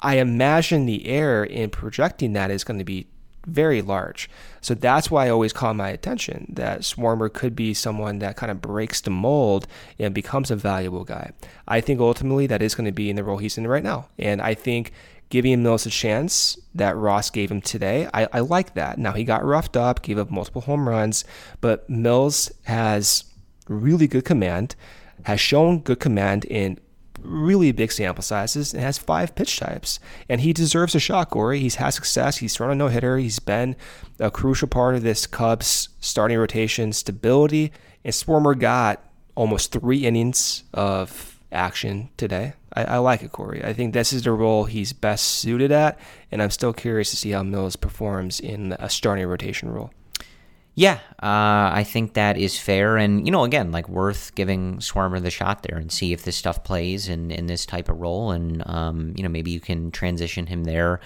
I imagine the error in projecting that is going to be very large. So that's why I always call my attention that Swarmer could be someone that kind of breaks the mold and becomes a valuable guy. I think ultimately that is going to be in the role he's in right now. And I think giving Mills a chance that Ross gave him today. I, I like that. Now, he got roughed up, gave up multiple home runs, but Mills has really good command, has shown good command in really big sample sizes, and has five pitch types. And he deserves a shot, Corey. He's had success. He's thrown a no hitter. He's been a crucial part of this Cubs starting rotation stability. And Swarmer got almost three innings of action today. I, I, like it, Corey. I think this is the role he's best suited at, and I'm still curious to see how Mills performs in a starting rotation role. Yeah, uh, I think that is fair, and you know, again, like worth giving Swarmer the shot there and see if this stuff plays in in this type of role, and um, you know, maybe you can transition him there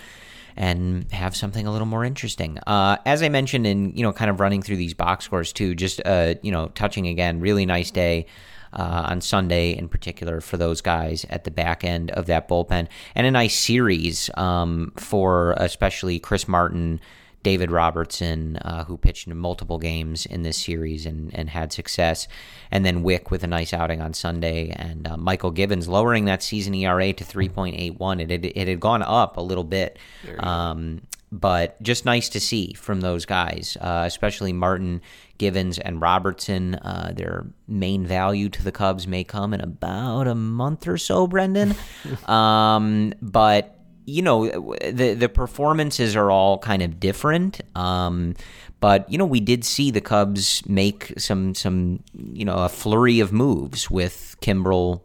and have something a little more interesting. Uh, as I mentioned in you know, kind of running through these box scores too, just uh, you know, touching again, really nice day uh, on Sunday in particular for those guys at the back end of that bullpen, and a nice series um, for especially Chris Martin. David Robertson, uh, who pitched in multiple games in this series and, and had success, and then Wick with a nice outing on Sunday, and uh, Mychal Givens lowering that season ERA to 3.81. It had, it had gone up a little bit, um, but just nice to see from those guys, uh, especially Martin Givens and Robertson. Uh, their main value to the Cubs may come in about a month or so, Brendan. um, but you know the the performances are all kind of different. Um, but you know we did see the Cubs make some some you know a flurry of moves with Kimbrel,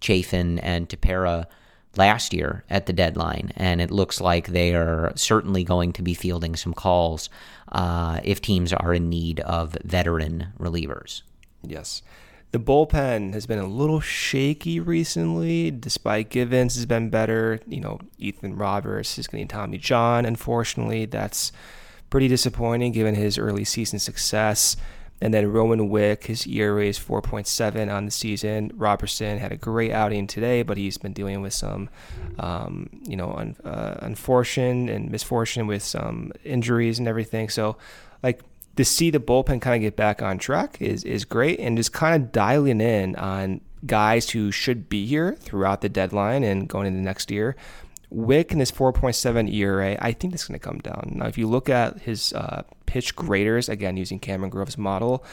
Chafin, and Tepera last year at the deadline, and it looks like they are certainly going to be fielding some calls uh, if teams are in need of veteran relievers. Yes. The bullpen has been a little shaky recently, despite Givens has been better. You know, Ethan Roberts is getting Tommy John. Unfortunately, that's pretty disappointing given his early season success. And then Rowan Wick, his ERA is 4.7 on the season. Robertson had a great outing today, but he's been dealing with some, um, you know, un, uh, unfortune and misfortune with some injuries and everything. So, like, to see the bullpen kind of get back on track is is great, and just kind of dialing in on guys who should be here throughout the deadline and going into next year. Wick and his 4.7 ERA, I think that's going to come down. Now, if you look at his uh, pitch graders, again, using Cameron Grove's model,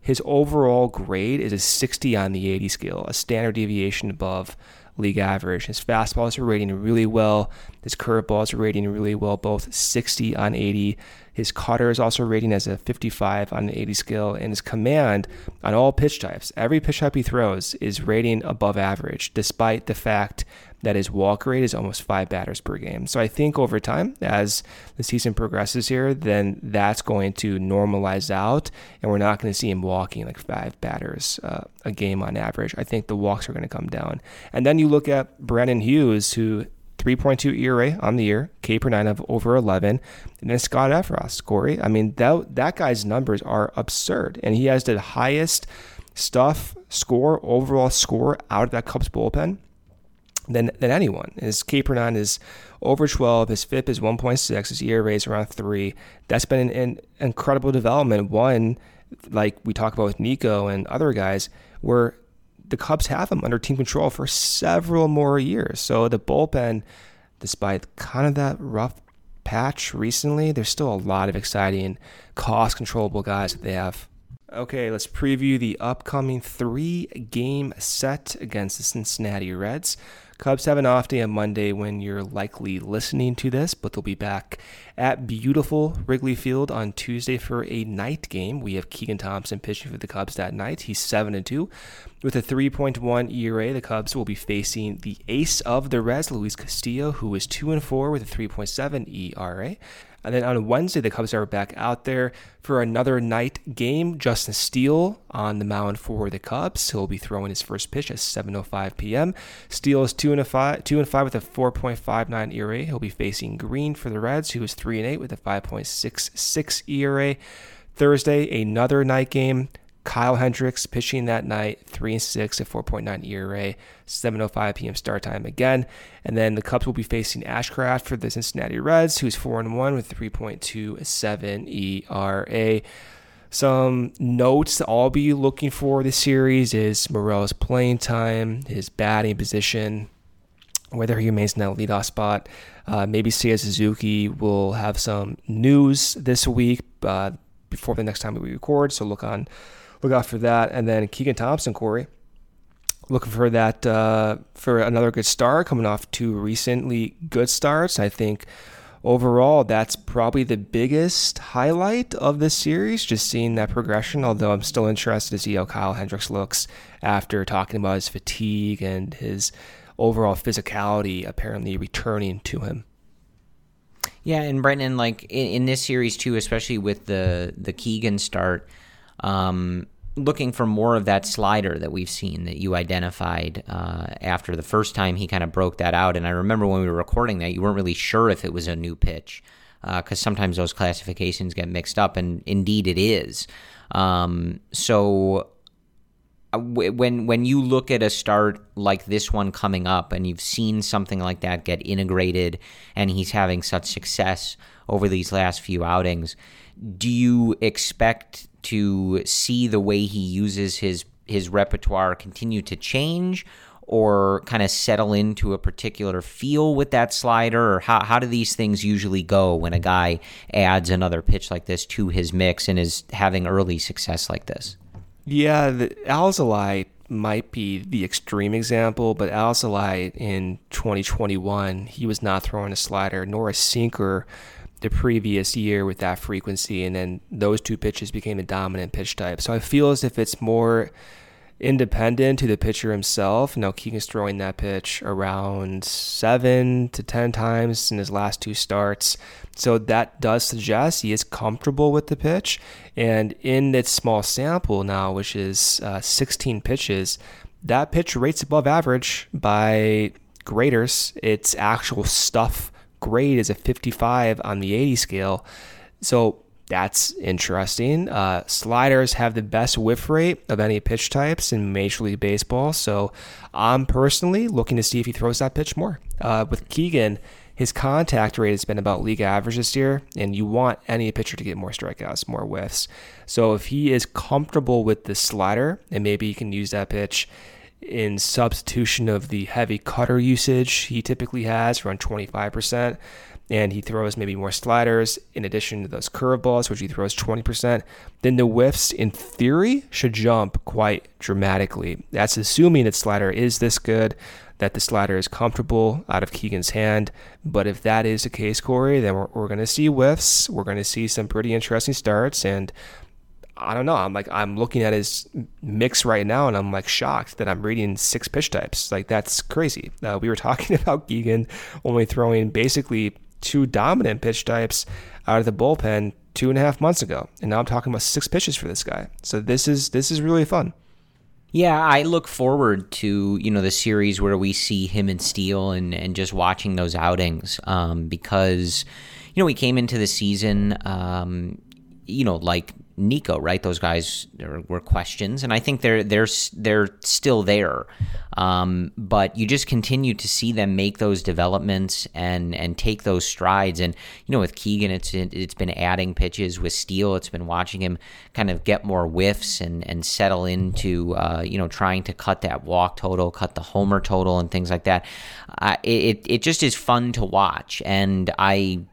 his overall grade is a 60 on the 80 scale, a standard deviation above league average. His fastballs are rating really well. His curveballs are rating really well, both 60 on 80. His cutter is also rating as a 55 on the 80 scale, and his command on all pitch types, every pitch type he throws, is rating above average, despite the fact that his walk rate is almost five batters per game. So I think over time, as the season progresses here, then that's going to normalize out, and we're not going to see him walking like five batters uh, a game on average. I think the walks are going to come down. And then you look at Brandon Hughes, who 3.2 ERA on the year, K per nine of over 11, and then Scott Effross, Corey. I mean, that that guy's numbers are absurd, and he has the highest stuff score overall score out of that Cubs bullpen than than anyone. His K per nine is over 12. His FIP is 1.6. His ERA is around three. That's been an, an incredible development. One, like we talk about with Nico and other guys, where the Cubs have him under team control for several more years. So the bullpen, despite kind of that rough patch recently, there's still a lot of exciting, cost controllable guys that they have. Okay, let's preview the upcoming three game set against the Cincinnati Reds. Cubs have an off day on Monday when you're likely listening to this, but they'll be back at beautiful Wrigley Field on Tuesday for a night game. We have Keegan Thompson pitching for the Cubs that night. He's 7 and 2 with a 3.1 ERA. The Cubs will be facing the ace of the Reds, Luis Castillo, who is 2 and 4 with a 3.7 ERA. And then on Wednesday, the Cubs are back out there for another night game. Justin Steele on the mound for the Cubs. He'll be throwing his first pitch at 7:05 p.m. Steele is two and five, two and five with a 4.59 ERA. He'll be facing Greene for the Reds, who is three and eight with a 5.66 ERA. Thursday, another night game. Kyle Hendricks pitching that night, 3 and 6 at 4.9 ERA, 7:05 p.m. start time again. And then the Cubs will be facing Ashcraft for the Cincinnati Reds, who's 4 and 1 with 3.27 ERA. Some notes that I'll be looking for this series is Morel's playing time, his batting position, whether he remains in that leadoff spot. Uh, maybe Seiya Suzuki will have some news this week uh, before the next time we record. So look on look out for that. And then Keegan Thompson, Corey, looking for that uh, for another good start, coming off two recently good starts. I think overall that's probably the biggest highlight of this series, just seeing that progression. Although I'm still interested to see how Kyle Hendricks looks after talking about his fatigue and his overall physicality apparently returning to him. Yeah, and Brendan, like in, in this series too, especially with the the Keegan start, um, looking for more of that slider that we've seen that you identified uh, after the first time he kind of broke that out. And I remember when we were recording that, you weren't really sure if it was a new pitch because uh, sometimes those classifications get mixed up, and indeed it is. Um, so uh, when when you look at a start like this one coming up, and you've seen something like that get integrated, and he's having such success over these last few outings, do you expect to see the way he uses his his repertoire continue to change or kind of settle into a particular feel with that slider? Or how, how do these things usually go when a guy adds another pitch like this to his mix and is having early success like this? Yeah the alzolay might be the extreme example but alzolay in 2021 he was not throwing a slider nor a sinker the previous year with that frequency, and then those two pitches became the dominant pitch type. So I feel as if it's more independent to the pitcher himself. Now Keegan's throwing that pitch around seven to ten times in his last two starts. So that does suggest he is comfortable with the pitch. And in its small sample now, which is uh, 16 pitches, that pitch rates above average by graders. It's actual stuff grade is a 55 on the 80 scale. So that's interesting. Uh, sliders have the best whiff rate of any pitch types in Major League Baseball. So I'm personally looking to see if he throws that pitch more. Uh, with Keegan, his contact rate has been about league average this year, and you want any pitcher to get more strikeouts, more whiffs. So if he is comfortable with the slider, and maybe he can use that pitch in substitution of the heavy cutter usage he typically has, around 25%. And he throws maybe more sliders in addition to those curveballs, which he throws 20%. Then the whiffs, in theory, should jump quite dramatically. That's assuming that slider is this good, that the slider is comfortable out of Keegan's hand. But if that is the case, Corey, then we're, we're going to see whiffs. We're going to see some pretty interesting starts. And I don't know. I'm like I'm looking at his mix right now, and I'm like shocked that I'm reading six pitch types. Like that's crazy. Uh, we were talking about Keegan only throwing basically two dominant pitch types out of the bullpen two and a half months ago, and now I'm talking about six pitches for this guy. So this is this is really fun. Yeah, I look forward to you know the series where we see him and Steele and and just watching those outings um, because you know we came into the season um, you know like Nico, right? Those guys were questions, and I think they're they're they're still there. Um, but you just continue to see them make those developments and and take those strides. And you know, with Keegan, it's it's been adding pitches. With Steele, it's been watching him kind of get more whiffs and and settle into uh, you know trying to cut that walk total, cut the homer total, and things like that. Uh, it it just is fun to watch, and I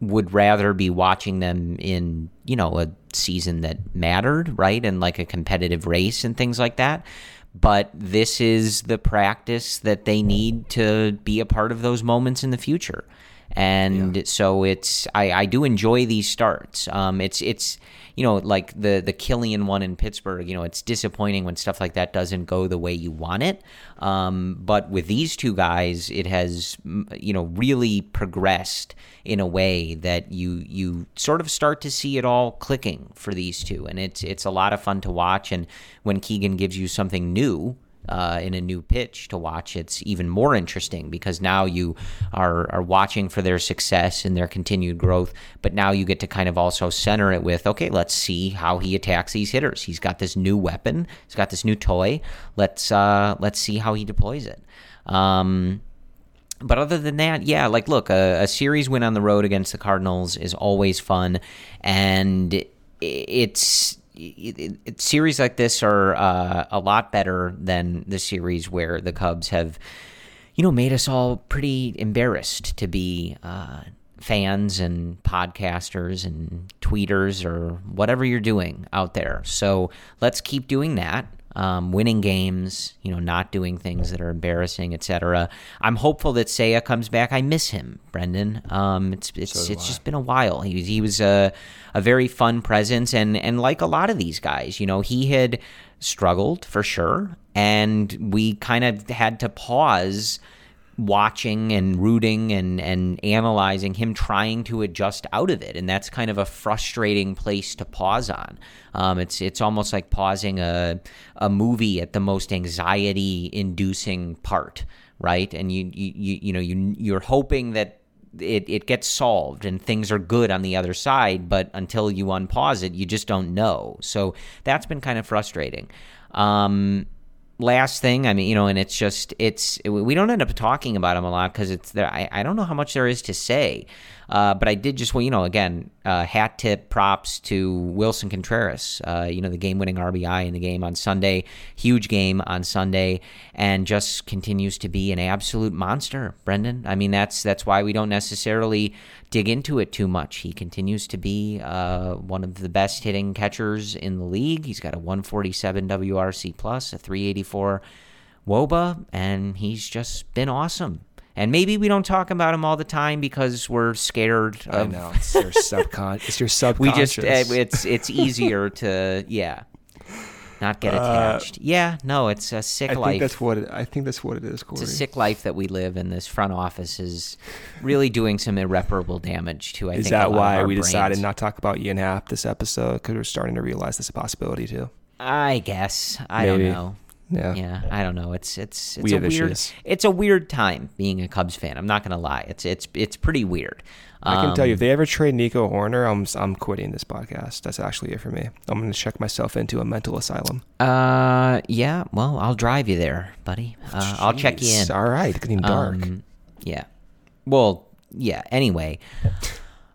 would rather be watching them in you know a season that mattered right? And like a competitive race and things like that. But this is the practice that they need to be a part of those moments in the future and yeah. so it's I, I do enjoy these starts um it's it's you know, like the the Kilian one in Pittsburgh, you know, it's disappointing when stuff like that doesn't go the way you want it. Um, but with these two guys, it has you know really progressed in a way that you you sort of start to see it all clicking for these two, and it's it's a lot of fun to watch. And when Keegan gives you something new uh, in a new pitch to watch, it's even more interesting because now you are, are watching for their success and their continued growth. But now you get to kind of also center it with, okay, let's see how he attacks these hitters. He's got this new weapon. He's got this new toy. Let's uh, let's see how he deploys it. Um, but other than that, yeah, like look, a, a, series win on the road against the Cardinals is always fun, and it's it, it, series like this are uh, a lot better than the series where the Cubs have, you know, made us all pretty embarrassed to be uh, fans and podcasters and tweeters or whatever you're doing out there. So let's keep doing that um, winning games, you know, not doing things that are embarrassing, etc. I'm hopeful that Seiya comes back. I miss him, Brendan. Um, it's it's so it's just been a while. He was he was a a very fun presence, and and like a lot of these guys, you know, he had struggled for sure, and we kind of had to pause watching and rooting and and analyzing him trying to adjust out of it and that's kind of a frustrating place to pause on um, it's it's almost like pausing a a movie at the most anxiety inducing part right and you you you know you you're hoping that it, it gets solved and things are good on the other side, but until you unpause it, you just don't know. So that's been kind of frustrating. Um, last thing, I mean, you know, and it's just it's we don't end up talking about him a lot because it's there. I, I don't know how much there is to say, uh, but I did just well, you know, again, uh, hat tip props to Willson Contreras. Uh, you know, the game-winning RBI in the game on Sunday, huge game on Sunday, and just continues to be an absolute monster. Brendan, I mean, that's that's why we don't necessarily dig into it too much. He continues to be uh, one of the best hitting catchers in the league. He's got a 147 WRC plus, a 384 WOBA, and he's just been awesome. And maybe we don't talk about him all the time because we're scared. Of, I know it's your subcon. it's your subconscious. We just uh, it's it's easier to yeah not get uh, attached. Uh, yeah, no, it's a sick I life. I think that's what it, I think that's what it is. Corey. It's a sick life that we live, and this front office is really doing some irreparable damage to. I is think that why we brains. decided not talk about Ian Happ this episode because we're starting to realize this a possibility too? I guess I Maybe. don't know. Yeah, yeah, I don't know. It's it's it's we a weird issues. it's a weird time being a Cubs fan. I'm not gonna lie. It's it's it's pretty weird. I can tell you, if they ever trade Nico Hoerner, I'm I'm quitting this podcast. That's actually it for me. I'm going to check myself into a mental asylum. Uh, yeah. Well, I'll drive you there, buddy. Uh, I'll check you in. All right, getting dark. Um, yeah. Well, yeah. Anyway.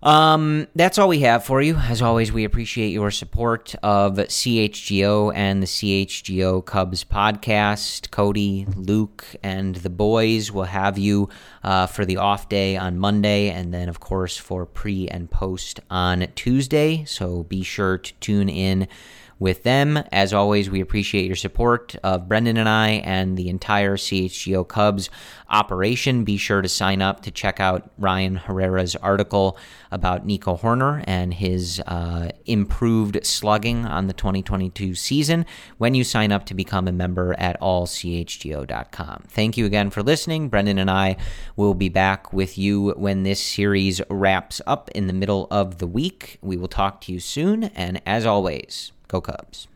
Um, that's all we have for you. As always, we appreciate your support of CHGO and the CHGO Cubs podcast. Cody, Luke, and the boys will have you uh, for the off day on Monday, and then, of course, for pre and post on Tuesday. So be sure to tune in with them. As always, we appreciate your support of Brendan and I and the entire CHGO Cubs operation. Be sure to sign up to check out Ryan Herrera's article about Nico Hoerner and his uh, improved slugging on the 2022 season when you sign up to become a member at allchgo.com. Thank you again for listening. Brendan and I will be back with you when this series wraps up in the middle of the week. We will talk to you soon. And as always, go Cubs.